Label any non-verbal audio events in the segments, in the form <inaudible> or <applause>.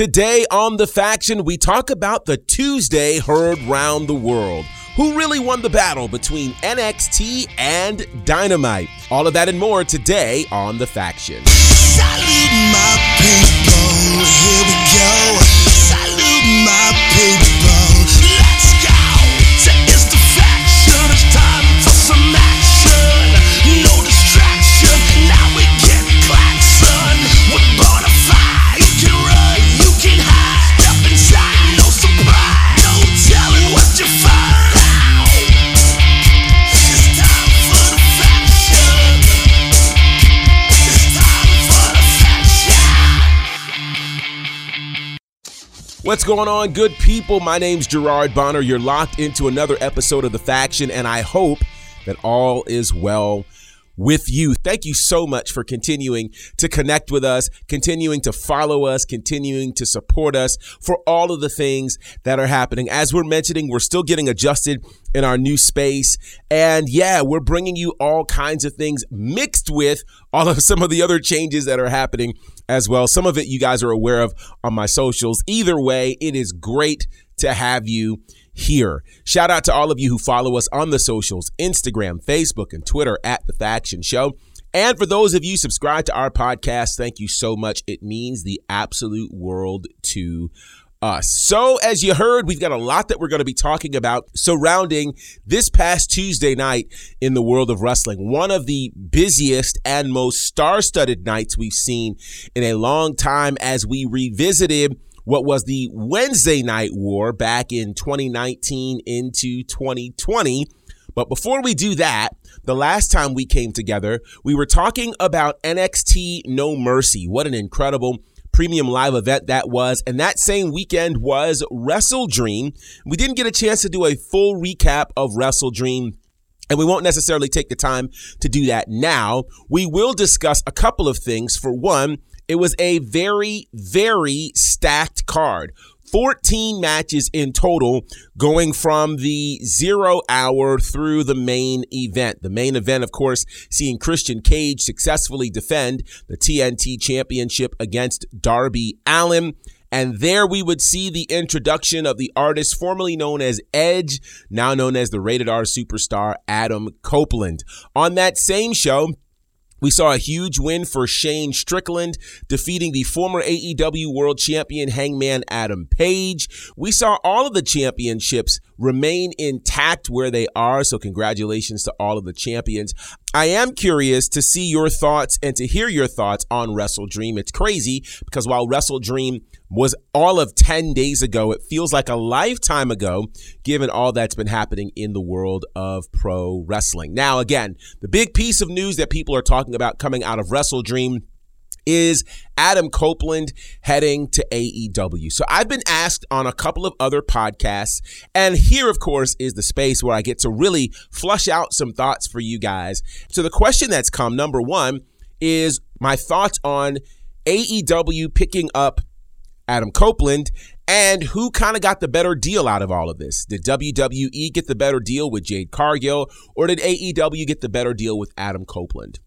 Today on The Faction, we talk about the Tuesday heard round the world. Who really won the battle between NXT and Dynamite? All of that and more today on The Faction. What's going on, good people? My name's Gerard Bonner. You're locked into another episode of The Faction, and I hope that all is well with you. Thank you so much for continuing to connect with us, continuing to follow us, continuing to support us for all of the things that are happening. As we're mentioning, we're still getting adjusted in our new space. And yeah, we're bringing you all kinds of things mixed with all of <laughs> some of the other changes that are happening as well. Some of it you guys are aware of on my socials. Either way, it is great to have you here. Shout out to all of you who follow us on the socials Instagram, Facebook, and Twitter at The Faction Show. And for those of you subscribed to our podcast, thank you so much. It means the absolute world to us. So, as you heard, we've got a lot that we're going to be talking about surrounding this past Tuesday night in the world of wrestling. One of the busiest and most star studded nights we've seen in a long time as we revisited what was the Wednesday night war back in 2019 into 2020. But before we do that, the last time we came together, we were talking about NXT No Mercy. What an incredible premium live event that was. And that same weekend was Wrestle Dream. We didn't get a chance to do a full recap of Wrestle Dream. And we won't necessarily take the time to do that now. We will discuss a couple of things. For one, it was a very, very stacked card. 14 matches in total going from the zero hour through the main event. The main event, of course, seeing Christian Cage successfully defend the TNT championship against Darby Allin. And there we would see the introduction of the artist formerly known as Edge, now known as the rated R superstar Adam Copeland. On that same show, we saw a huge win for Shane Strickland, defeating the former AEW World Champion Hangman Adam Page. We saw all of the championships remain intact where they are, so congratulations to all of the champions. I am curious to see your thoughts and to hear your thoughts on Wrestle Dream. It's crazy because while Wrestle Dream was all of 10 days ago, it feels like a lifetime ago, given all that's been happening in the world of pro wrestling. Now, again, the big piece of news that people are talking about coming out of Wrestle Dream is Adam Copeland heading to AEW. So I've been asked on a couple of other podcasts, and here, of course, is the space where I get to really flush out some thoughts for you guys. So the question that's come, number one, is my thoughts on AEW picking up Adam Copeland and who kind of got the better deal out of all of this. Did WWE get the better deal with Jade Cargill, or did AEW get the better deal with Adam Copeland?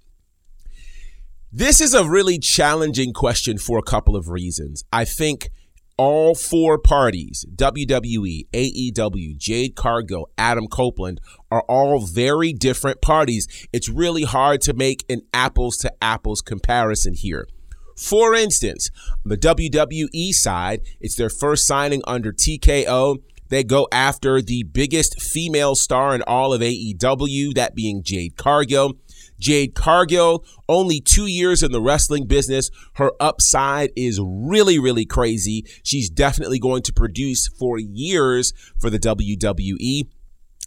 This is a really challenging question for a couple of reasons. I think all four parties, WWE, AEW, Jade Cargill, Adam Copeland, are all very different parties. It's really hard to make an apples to apples comparison here. For instance, the WWE side, it's their first signing under TKO. They go after the biggest female star in all of AEW, that being Jade Cargill. Jade Cargill, only two years in the wrestling business. Her upside is really, really crazy. She's definitely going to produce for years for the WWE.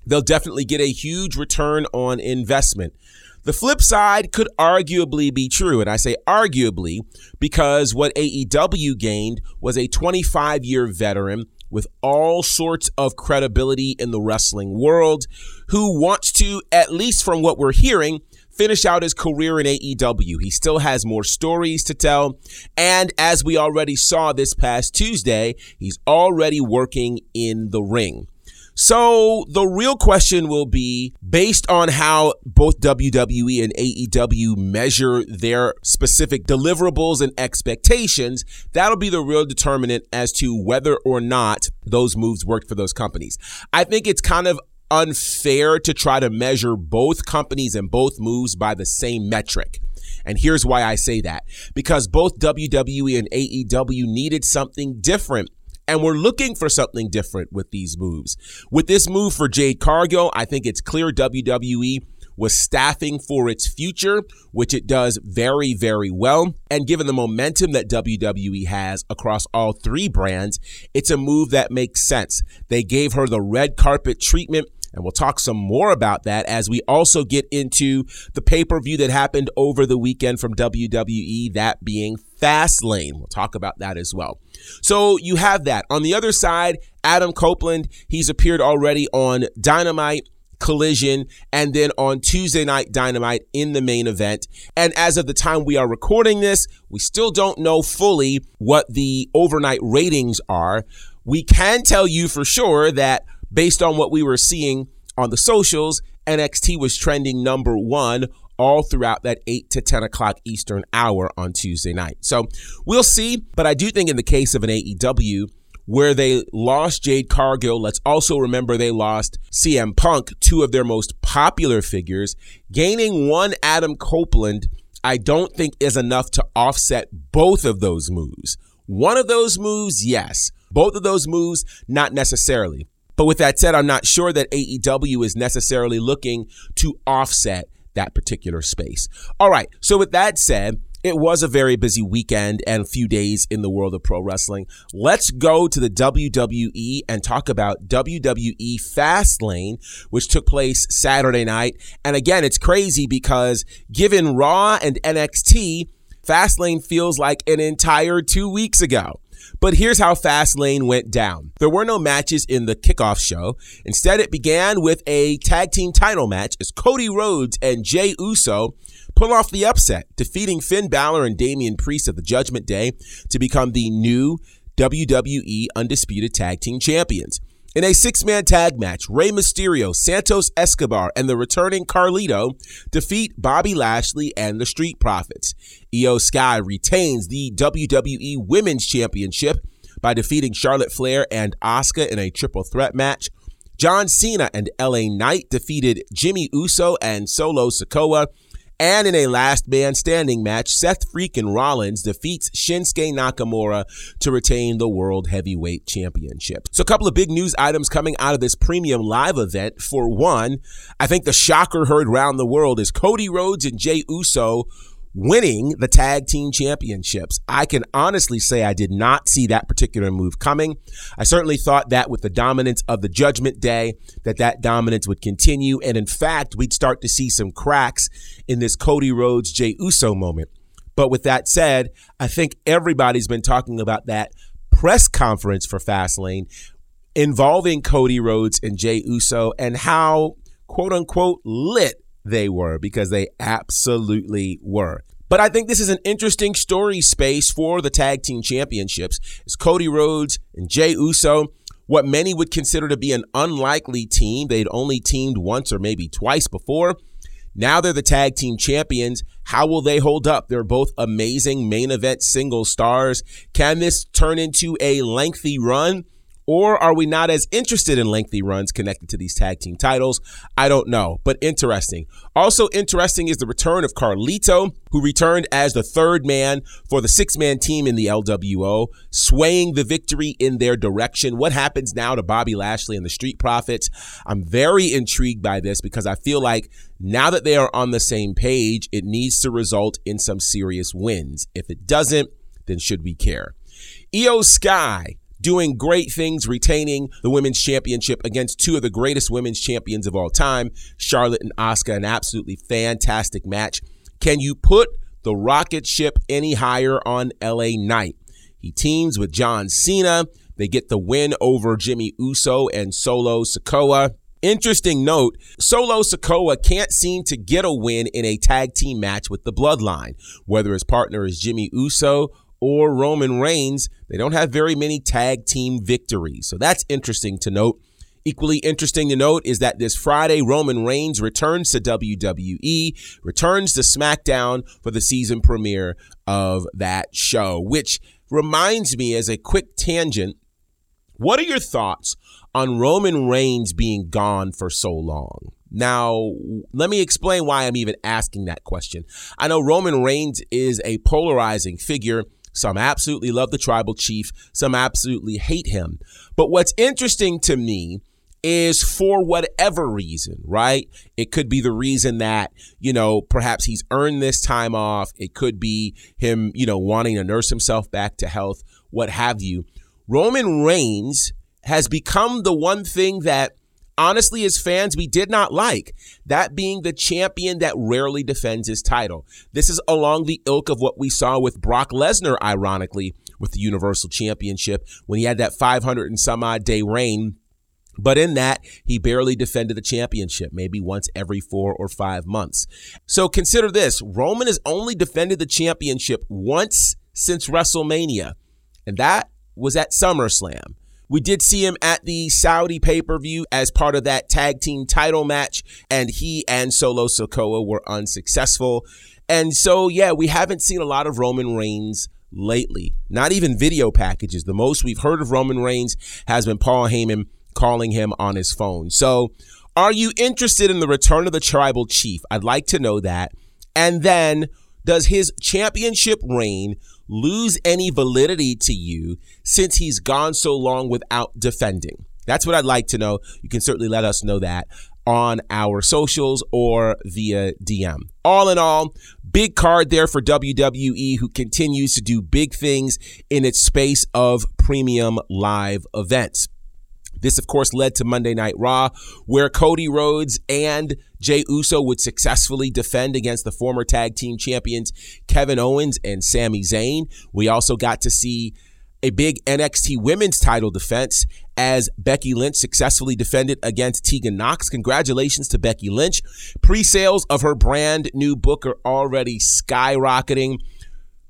They'll definitely get a huge return on investment. The flip side could arguably be true, and I say arguably because what AEW gained was a 25 year veteran with all sorts of credibility in the wrestling world who wants to, at least from what we're hearing, finish out his career in AEW. He still has more stories to tell. And as we already saw this past Tuesday, he's already working in the ring. So the real question will be based on how both WWE and AEW measure their specific deliverables and expectations, that'll be the real determinant as to whether or not those moves worked for those companies. I think it's kind of unfair to try to measure both companies and both moves by the same metric. And here's why I say that. Because both WWE and AEW needed something different and we're looking for something different with these moves. With this move for Jade Cargill, I think it's clear WWE was staffing for its future, which it does very, very well. And given the momentum that WWE has across all three brands, it's a move that makes sense. They gave her the red carpet treatment and we'll talk some more about that as we also get into the pay per view that happened over the weekend from WWE, that being Fastlane. We'll talk about that as well. So you have that. On the other side, Adam Copeland, he's appeared already on Dynamite. Collision, and then on Tuesday Night Dynamite in the main event. And as of the time we are recording this, we still don't know fully what the overnight ratings are. We can tell you for sure that based on what we were seeing on the socials, NXT was trending number one all throughout that 8 to 10 o'clock Eastern hour on Tuesday night. So we'll see. But I do think in the case of an AEW, where they lost Jade Cargill, let's also remember they lost CM Punk, two of their most popular figures. Gaining one Adam Copeland, I don't think is enough to offset both of those moves. One of those moves, yes. Both of those moves, not necessarily. But with that said, I'm not sure that AEW is necessarily looking to offset that particular space. All right. So with that said, it was a very busy weekend and a few days in the world of pro wrestling. Let's go to the WWE and talk about WWE Fastlane, which took place Saturday night. And again, it's crazy because given Raw and NXT, Fastlane feels like an entire two weeks ago. But here's how Fastlane went down. There were no matches in the kickoff show. Instead, it began with a tag team title match as Cody Rhodes and Jey Uso pull off the upset, defeating Finn Balor and Damian Priest of the Judgment Day to become the new WWE Undisputed Tag Team Champions. In a six man tag match, Rey Mysterio, Santos Escobar, and the returning Carlito defeat Bobby Lashley and the Street Profits. Iyo Sky retains the WWE Women's Championship by defeating Charlotte Flair and Asuka in a triple threat match. John Cena and LA Knight defeated Jimmy Uso and Solo Sikoa and in a last man standing match, Seth Freakin' Rollins defeats Shinsuke Nakamura to retain the World Heavyweight Championship. So, a couple of big news items coming out of this premium live event. For one, I think the shocker heard round the world is Cody Rhodes and Jey Uso winning the tag team championships. I can honestly say I did not see that particular move coming. I certainly thought that with the dominance of the judgment day that that dominance would continue and in fact we'd start to see some cracks in this Cody Rhodes Jey Uso moment. But with that said, I think everybody's been talking about that press conference for Fastlane involving Cody Rhodes and Jey Uso and how quote unquote lit they were because they absolutely were. But I think this is an interesting story space for the tag team championships. It's Cody Rhodes and Jey Uso, what many would consider to be an unlikely team. They'd only teamed once or maybe twice before. Now they're the tag team champions. How will they hold up? They're both amazing main event single stars. Can this turn into a lengthy run? Or are we not as interested in lengthy runs connected to these tag team titles? I don't know, but interesting. Also interesting is the return of Carlito, who returned as the third man for the six man team in the LWO, swaying the victory in their direction. What happens now to Bobby Lashley and the Street Profits? I'm very intrigued by this because I feel like now that they are on the same page, it needs to result in some serious wins. If it doesn't, then should we care? Iyo Sky doing great things, retaining the women's championship against two of the greatest women's champions of all time, Charlotte and Asuka. An absolutely fantastic match. Can you put the rocket ship any higher on LA Knight? He teams with John Cena. They get the win over Jimmy Uso and Solo Sikoa. Interesting note Solo Sikoa can't seem to get a win in a tag team match with the Bloodline, whether his partner is Jimmy Uso or Roman Reigns, they don't have very many tag team victories. So that's interesting to note. Equally interesting to note is that this Friday, Roman Reigns returns to WWE, returns to SmackDown for the season premiere of that show, which reminds me as a quick tangent. What are your thoughts on Roman Reigns being gone for so long? Now, let me explain why I'm even asking that question. I know Roman Reigns is a polarizing figure. Some absolutely love the tribal chief, some absolutely hate him. But what's interesting to me is for whatever reason, right? It could be the reason that, you know, perhaps he's earned this time off. It could be him, you know, wanting to nurse himself back to health, what have you. Roman Reigns has become the one thing that honestly, as fans, we did not like. That being the champion that rarely defends his title. This is along the ilk of what we saw with Brock Lesnar, ironically, with the Universal Championship when he had that 500 and some odd day reign. But in that, he barely defended the championship, maybe once every four or five months. So consider this Roman has only defended the championship once since WrestleMania, and that was at SummerSlam. We did see him at the Saudi pay per view as part of that tag team title match, and he and Solo Sikoa were unsuccessful. And so, yeah, we haven't seen a lot of Roman Reigns lately, not even video packages. The most we've heard of Roman Reigns has been Paul Heyman calling him on his phone. So, are you interested in the return of the tribal chief? I'd like to know that. And then, does his championship reign lose any validity to you since he's gone so long without defending? That's what I'd like to know. You can certainly let us know that on our socials or via DM. All in all, big card there for WWE, who continues to do big things in its space of premium live events. This, of course, led to Monday Night Raw, where Cody Rhodes and Jey Uso would successfully defend against the former tag team champions Kevin Owens and Sami Zayn. We also got to see a big NXT women's title defense as Becky Lynch successfully defended against Tegan Nox. Congratulations to Becky Lynch. Pre sales of her brand new book are already skyrocketing.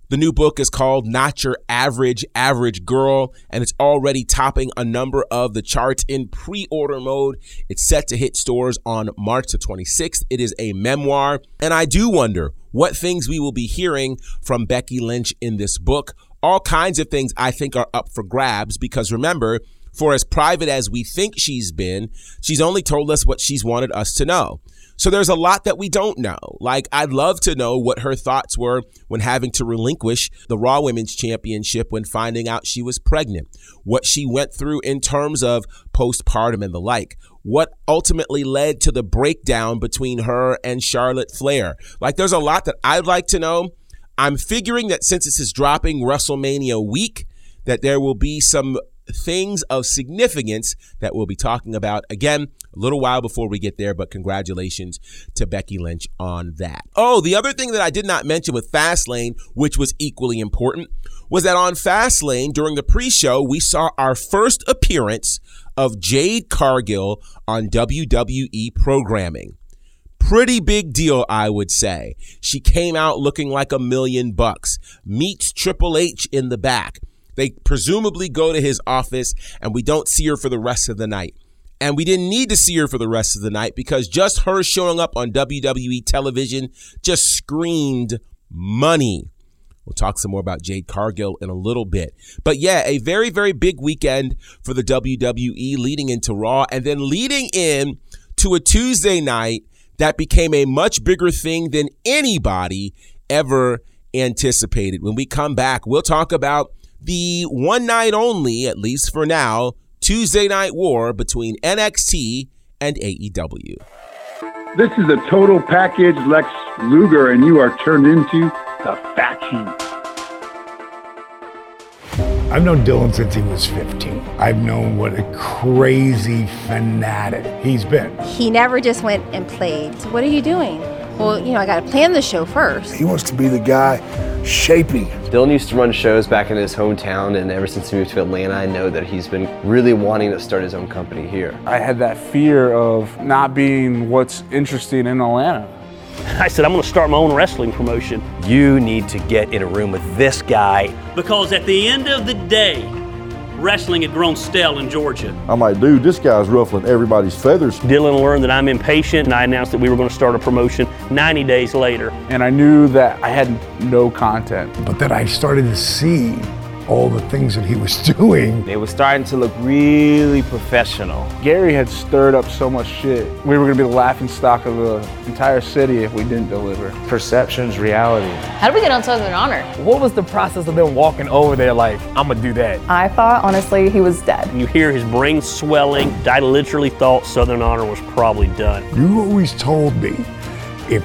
The new book is called Not Your Average Average Girl, and it's already topping a number of the charts in pre order mode. It's set to hit stores on March the 26th. It is a memoir, and I do wonder what things we will be hearing from Becky Lynch in this book. All kinds of things I think are up for grabs because remember, for as private as we think she's been, she's only told us what she's wanted us to know. So there's a lot that we don't know. Like, I'd love to know what her thoughts were when having to relinquish the Raw Women's Championship when finding out she was pregnant, what she went through in terms of postpartum and the like, what ultimately led to the breakdown between her and Charlotte Flair. Like, there's a lot that I'd like to know. I'm figuring that since this is dropping WrestleMania week, that there will be some things of significance that we'll be talking about again a little while before we get there, but congratulations to Becky Lynch on that. Oh, the other thing that I did not mention with Fastlane, which was equally important, was that on Fastlane during the pre show, we saw our first appearance of Jade Cargill on WWE programming. Pretty big deal, I would say. She came out looking like a million bucks, meets Triple H in the back. They presumably go to his office, and we don't see her for the rest of the night. And we didn't need to see her for the rest of the night because just her showing up on WWE television just screamed money. We'll talk some more about Jade Cargill in a little bit. But yeah, a very, very big weekend for the WWE leading into Raw and then leading in to a Tuesday night that became a much bigger thing than anybody ever anticipated. When we come back, we'll talk about the one night only, at least for now, Tuesday night war between NXT and AEW. This is a total package, Lex Luger, and you are turned into the faction. I've known Dylan since he was 15. I've known what a crazy fanatic he's been. He never just went and played. So what are you doing? Well, you know, I got to plan the show first. He wants to be the guy shaping. Dylan used to run shows back in his hometown, and ever since he moved to Atlanta, I know that he's been really wanting to start his own company here. I had that fear of not being what's interesting in Atlanta. <laughs> I said, I'm going to start my own wrestling promotion. You need to get in a room with this guy. Because at the end of the day, wrestling had grown stale in Georgia. I'm like, dude, this guy's ruffling everybody's feathers. Dylan learned that I'm impatient, and I announced that we were going to start a promotion 90 days later. And I knew that I had no content. But then I started to see all the things that he was <laughs> doing. They were starting to look really professional. Gary had stirred up so much shit. We were going to be the laughing stock of the entire city if we didn't deliver. Perception's reality. How did we get on Southern Honor? What was the process of them walking over there like, I'm gonna do that? I thought, honestly, he was dead. You hear his brain swelling. I literally thought Southern Honor was probably done. You always told me if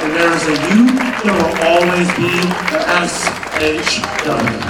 and there's a you, there will always be the SHW.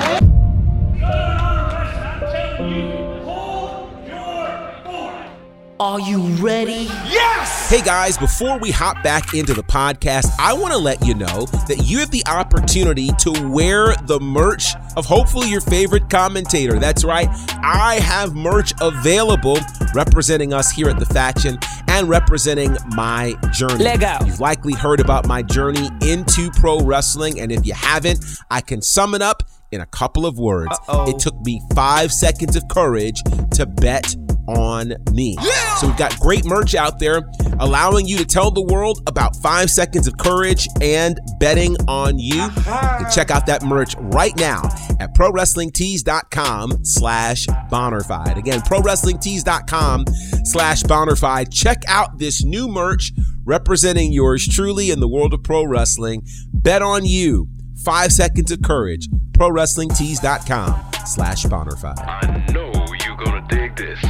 Are you ready? Yes! Hey guys, before we hop back into the podcast, I want to let you know that you have the opportunity to wear the merch of hopefully your favorite commentator. That's right, I have merch available representing us here at The Faction and representing my journey. Lego. You've likely heard about my journey into pro wrestling, and if you haven't, I can sum it up in a couple of words. Uh-oh. It took me five seconds of courage to bet on me. So we've got great merch out there allowing you to tell the world about five seconds of courage and betting on you. You can check out that merch right now at prowrestlingtees.com slash bonnerfied. Again, prowrestlingtees.com slash bonnerfied. Check out this new merch representing yours truly in the world of pro wrestling. Bet on you. Five seconds of courage. ProWrestlingTees.com slash bonnerfied. I know you're gonna dig this.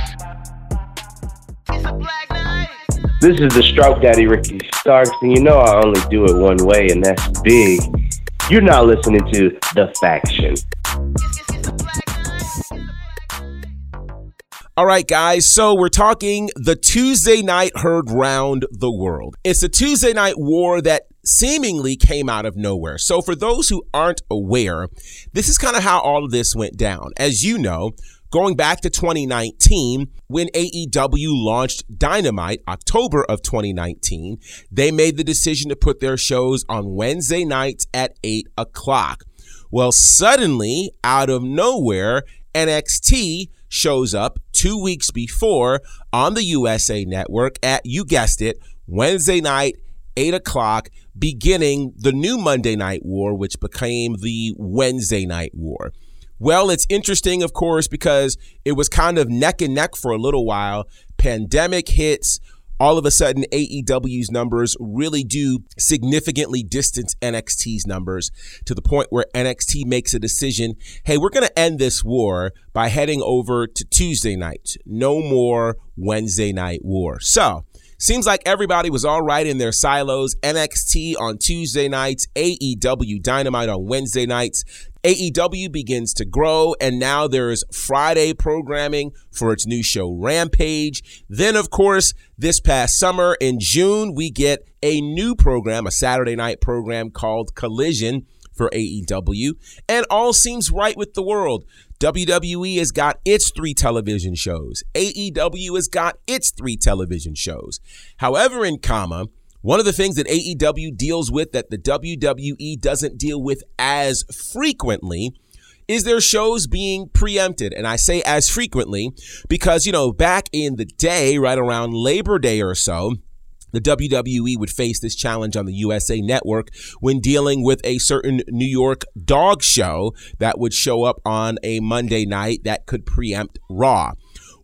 This is the Stroke Daddy Ricky Starks, and you know I only do it one way, and that's big. You're not listening to The Faction. All right, guys. So we're talking the Tuesday night herd round the world. It's a Tuesday night war that seemingly came out of nowhere. So for those who aren't aware, this is kind of how all of this went down. As you know, going back to 2019, when AEW launched Dynamite, October of 2019, they made the decision to put their shows on Wednesday nights at 8 o'clock. Well, suddenly, out of nowhere, NXT shows up two weeks before on the USA Network at, you guessed it, Wednesday night, 8 o'clock, beginning the new Monday Night War, which became the Wednesday Night War. Well, it's interesting, of course, because it was kind of neck and neck for a little while. Pandemic hits. All of a sudden, AEW's numbers really do significantly distance NXT's numbers to the point where NXT makes a decision hey, we're going to end this war by heading over to Tuesday night. No more Wednesday night war. So, Seems like everybody was all right in their silos. NXT on Tuesday nights, AEW Dynamite on Wednesday nights. AEW begins to grow, and now there's Friday programming for its new show Rampage. Then, of course, this past summer in June, we get a new program, a Saturday night program called Collision for AEW, and all seems right with the world. WWE has got its three television shows. AEW has got its three television shows. However, in comma, one of the things that AEW deals with that the WWE doesn't deal with as frequently is their shows being preempted. And I say as frequently because, you know, back in the day, right around Labor Day or so, the WWE would face this challenge on the USA Network when dealing with a certain New York dog show that would show up on a Monday night that could preempt Raw.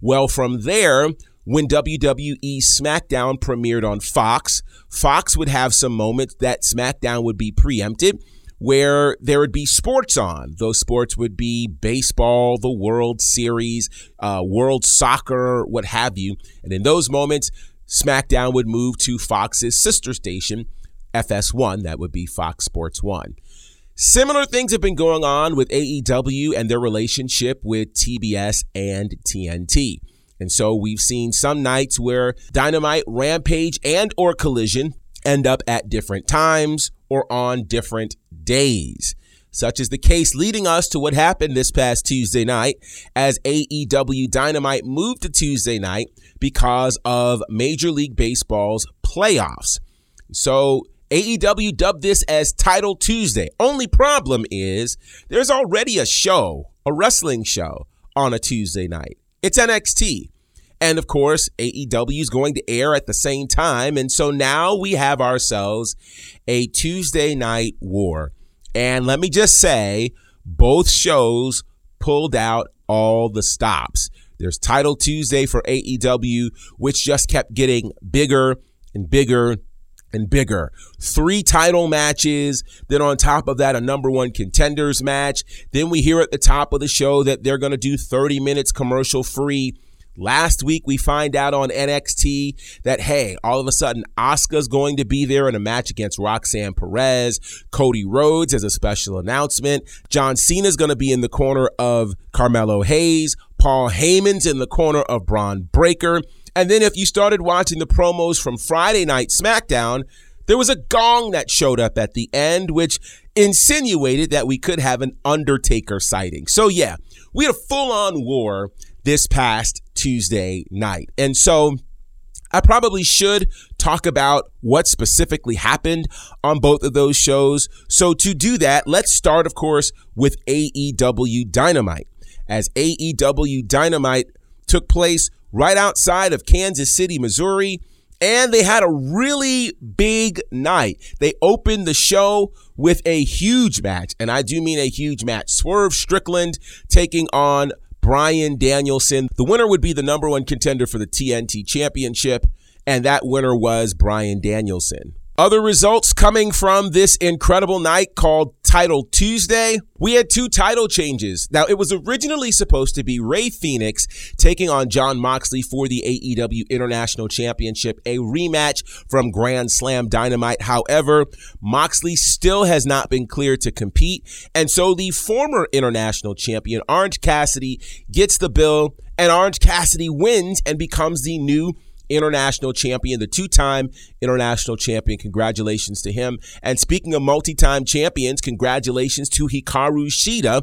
Well, from there, when WWE SmackDown premiered on Fox, Fox would have some moments that SmackDown would be preempted where there would be sports on. Those sports would be baseball, the World Series, uh, World Soccer, what have you. And in those moments, SmackDown would move to Fox's sister station, FS1, that would be Fox Sports 1. Similar things have been going on with AEW and their relationship with TBS and TNT. And so we've seen some nights where Dynamite, Rampage, and or Collision end up at different times or on different days. Such is the case leading us to what happened this past Tuesday night as AEW Dynamite moved to Tuesday night because of Major League Baseball's playoffs. So AEW dubbed this as Title Tuesday. Only problem is there's already a show, a wrestling show on a Tuesday night. It's NXT. And of course, AEW is going to air at the same time. And so now we have ourselves a Tuesday night war. And let me just say, both shows pulled out all the stops. There's Title Tuesday for AEW, which just kept getting bigger and bigger and bigger. Three title matches. Then on top of that, a number one contenders match. Then we hear at the top of the show that they're going to do 30 minutes commercial free Last week, we find out on NXT that, hey, all of a sudden, Asuka's going to be there in a match against Roxanne Perez. Cody Rhodes as a special announcement. John Cena's going to be in the corner of Carmelo Hayes. Paul Heyman's in the corner of Bron Breakker. And then if you started watching the promos from Friday Night SmackDown, there was a gong that showed up at the end, which insinuated that we could have an Undertaker sighting. So, yeah, we had a full on war this past Tuesday night. And so I probably should talk about what specifically happened on both of those shows. So to do that, let's start, of course, with AEW Dynamite. As AEW Dynamite took place right outside of Kansas City, Missouri, and they had a really big night. They opened the show with a huge match, and I do mean a huge match. Swerve Strickland taking on Bryan Danielson. The winner would be the number one contender for the TNT Championship, and that winner was Bryan Danielson. Other results coming from this incredible night called Title Tuesday. We had two title changes. Now, it was originally supposed to be Rey Fenix taking on Jon Moxley for the AEW International Championship, a rematch from Grand Slam Dynamite. However, Moxley still has not been cleared to compete. And so the former international champion, Orange Cassidy, gets the bill, and Orange Cassidy wins and becomes the new international champion, the two time international champion. Congratulations to him. And speaking of multi time champions, congratulations to Hikaru Shida,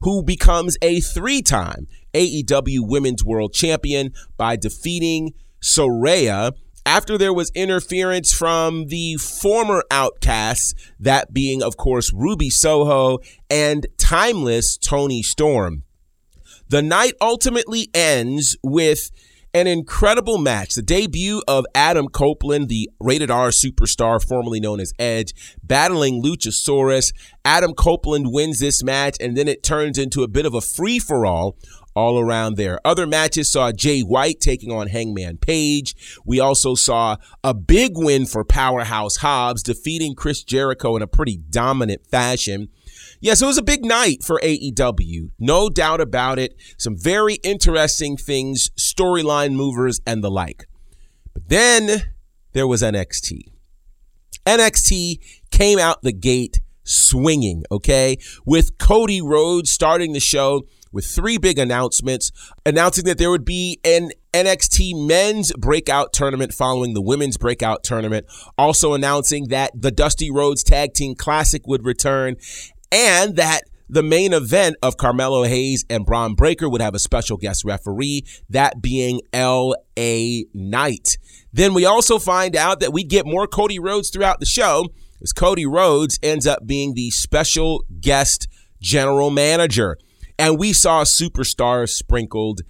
who becomes a three time AEW Women's World Champion by defeating Saraya after there was interference from the former outcasts, that being, of course, Ruby Soho and timeless Toni Storm. The night ultimately ends with an incredible match. The debut of Adam Copeland, the rated R superstar formerly known as Edge, battling Luchasaurus. Adam Copeland wins this match, and then it turns into a bit of a free for all all around there. Other matches saw Jay White taking on Hangman Page. We also saw a big win for Powerhouse Hobbs, defeating Chris Jericho in a pretty dominant fashion. Yes, it was a big night for AEW. No doubt about it. Some very interesting things, storyline movers, and the like. But then there was NXT. NXT came out the gate swinging, okay? With Cody Rhodes starting the show with three big announcements, announcing that there would be an NXT men's breakout tournament following the women's breakout tournament. Also announcing that the Dusty Rhodes Tag Team Classic would return and that the main event of Carmelo Hayes and Bron Breakker would have a special guest referee, that being L.A. Knight. Then we also find out that we get more Cody Rhodes throughout the show, as Cody Rhodes ends up being the special guest general manager. And we saw superstars sprinkled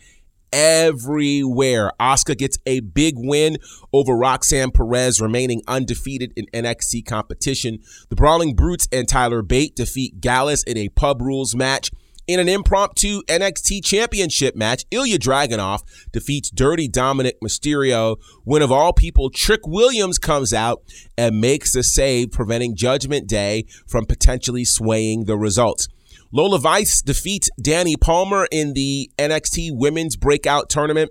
everywhere. Asuka gets a big win over Roxanne Perez, remaining undefeated in NXT competition. The Brawling Brutes and Tyler Bate defeat Gallus in a pub rules match. In an impromptu NXT championship match, Ilja Dragunov defeats Dirty Dominic Mysterio when, of all people, Trick Williams comes out and makes a save, preventing Judgment Day from potentially swaying the results. Lola Vice defeats Dani Palmer in the NXT Women's Breakout Tournament.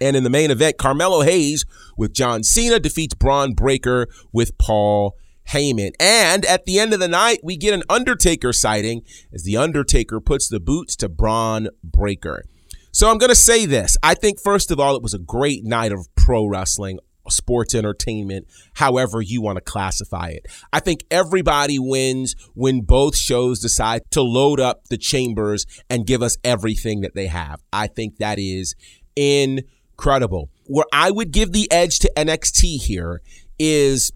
And in the main event, Carmelo Hayes with John Cena defeats Bron Breakker with Paul Heyman. And at the end of the night, we get an Undertaker sighting as the Undertaker puts the boots to Bron Breakker. So I'm going to say this. I think, first of all, it was a great night of pro wrestling, sports entertainment, however you want to classify it. I think everybody wins when both shows decide to load up the chambers and give us everything that they have. I think that is incredible. Where I would give the edge to NXT here is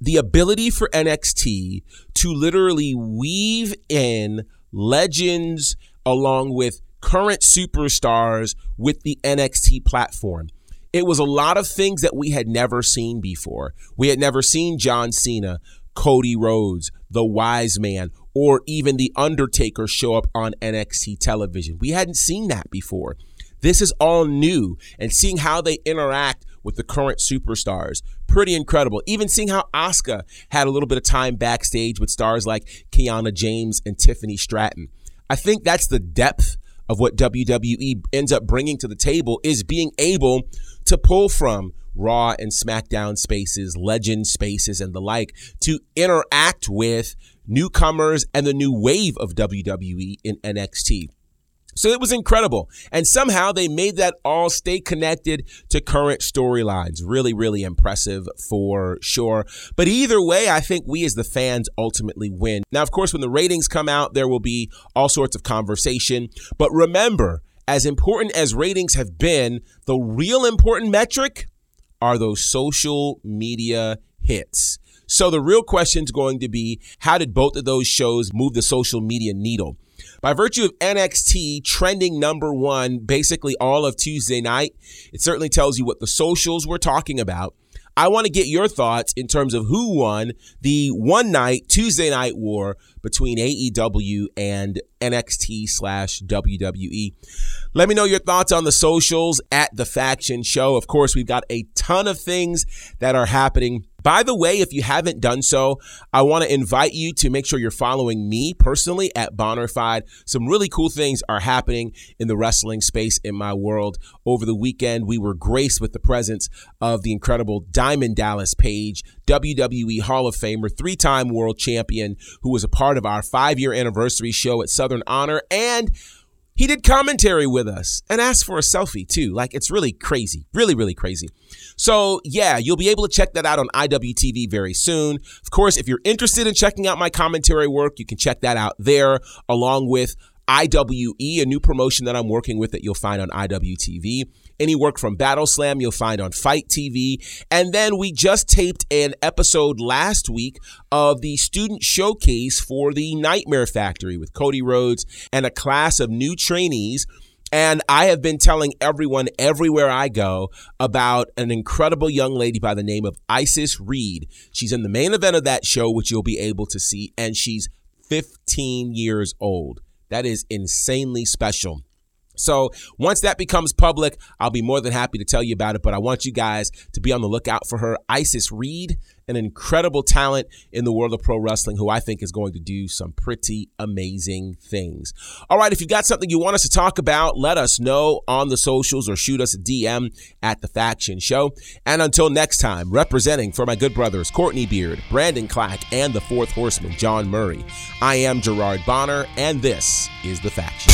the ability for NXT to literally weave in legends along with current superstars with the NXT platform. It was a lot of things that we had never seen before. We had never seen John Cena, Cody Rhodes, The Wise Man, or even The Undertaker show up on NXT television. We hadn't seen that before. This is all new, and seeing how they interact with the current superstars, pretty incredible. Even seeing how Asuka had a little bit of time backstage with stars like Kiana James and Tiffany Stratton. I think that's the depth of what WWE ends up bringing to the table is being able to pull from Raw and SmackDown spaces, legend spaces, and the like to interact with newcomers and the new wave of WWE in NXT. So it was incredible. And somehow they made that all stay connected to current storylines. Really, really impressive for sure. But either way, I think we as the fans ultimately win. Now, of course, when the ratings come out, there will be all sorts of conversation. But remember, as important as ratings have been, the real important metric are those social media hits. So the real question is going to be how did both of those shows move the social media needle? By virtue of NXT trending number one basically all of Tuesday night, it certainly tells you what the socials were talking about. I want to get your thoughts in terms of who won the one night Tuesday night war between AEW and NXT slash WWE. Let me know your thoughts on the socials at the Faction Show. Of course, we've got a ton of things that are happening by the way, if you haven't done so, I want to invite you to make sure you're following me personally at Bonnerfied. Some really cool things are happening in the wrestling space in my world. Over the weekend, we were graced with the presence of the incredible Diamond Dallas Page, WWE Hall of Famer, three time world champion, who was a part of our five year anniversary show at Southern Honor and he did commentary with us and asked for a selfie too. Like it's really crazy, really, really crazy. So yeah, you'll be able to check that out on IWTV very soon. Of course, if you're interested in checking out my commentary work, you can check that out there along with IWE, a new promotion that I'm working with that you'll find on IWTV. Any work from Battle Slam you'll find on Fight TV. And then we just taped an episode last week of the student showcase for the Nightmare Factory with Cody Rhodes and a class of new trainees. And I have been telling everyone everywhere I go about an incredible young lady by the name of Isis Reed. She's in the main event of that show, which you'll be able to see, and she's 15 years old. That is insanely special. So once that becomes public, I'll be more than happy to tell you about it. But I want you guys to be on the lookout for her. Isis Reed, an incredible talent in the world of pro wrestling who I think is going to do some pretty amazing things. All right, if you've got something you want us to talk about, let us know on the socials or shoot us a DM at The Faction Show. And until next time, representing for my good brothers Courtney Beard, Brandon Clack, and the fourth horseman, John Murray, I am Gerard Bonner, and this is The Faction.